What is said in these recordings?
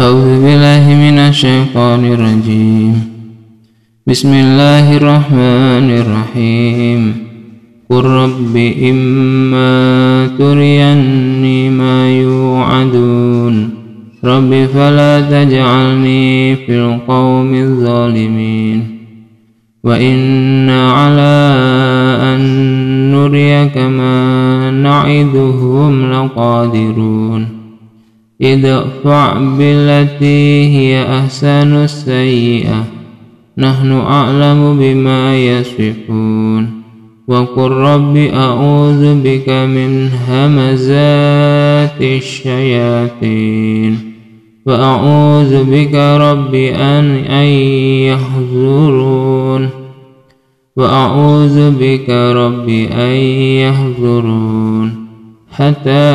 أعوذ بالله من الشيطان الرجيم. بسم الله الرحمن الرحيم. قل رب إما تريني ما يوعدون. رب فلا تجعلني في القوم الظالمين. وإنا على أن نريك ما نعدهم لقادرون. ادفع بالتي هي أحسن السيئة نحن أعلم بما يصفون وقل رب أعوذ بك من همزات الشياطين وأعوذ بك رب أن أن يحضرون وأعوذ بك رب أن يحضرون حتى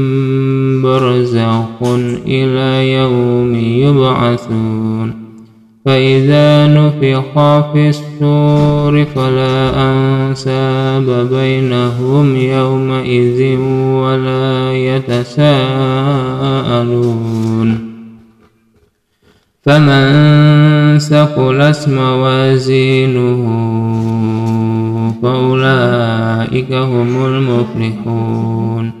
إلى يوم يبعثون. فإذا نفخ في الصور فلا أنساب بينهم يومئذ ولا يتساءلون. فمن ثقلت موازينه فأولئك هم المفلحون.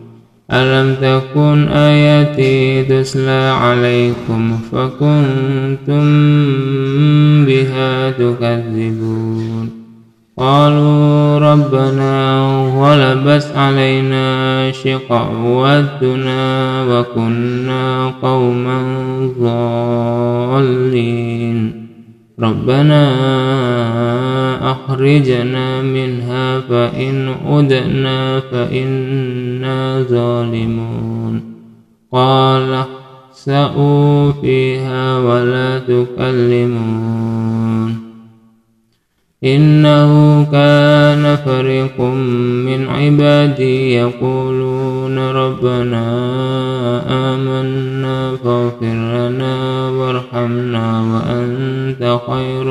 ألم تكن آياتي تسلى عليكم فكنتم بها تكذبون؟ قالوا ربنا غلبت علينا شقوتنا وكنا قوما ضالين. ربنا أخرجنا منها فإن أدنا فإنا ظالمون. قال اخسأوا فيها ولا تكلمون. إنه كان فريق من عبادي يقولون ربنا آمنا فاغفر لنا وارحمنا وأنت خير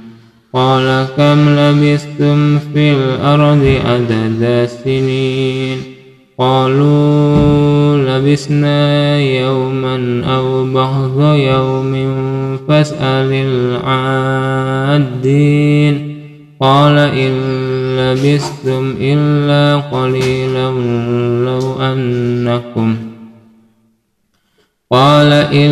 قال كم لبثتم في الأرض عدد سنين؟ قالوا لبسنا يوما أو بعض يوم فاسأل العادين. قال إن لبثتم إلا قليلا لو أنكم. قال إن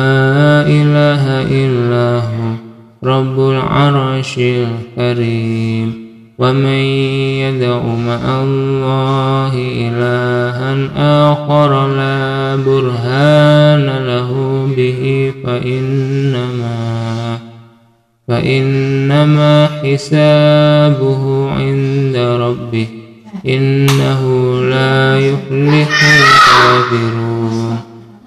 رب العرش الكريم ومن يدع مع الله إلها آخر لا برهان له به فإنما فإنما حسابه عند ربه إنه لا يفلح الكافرون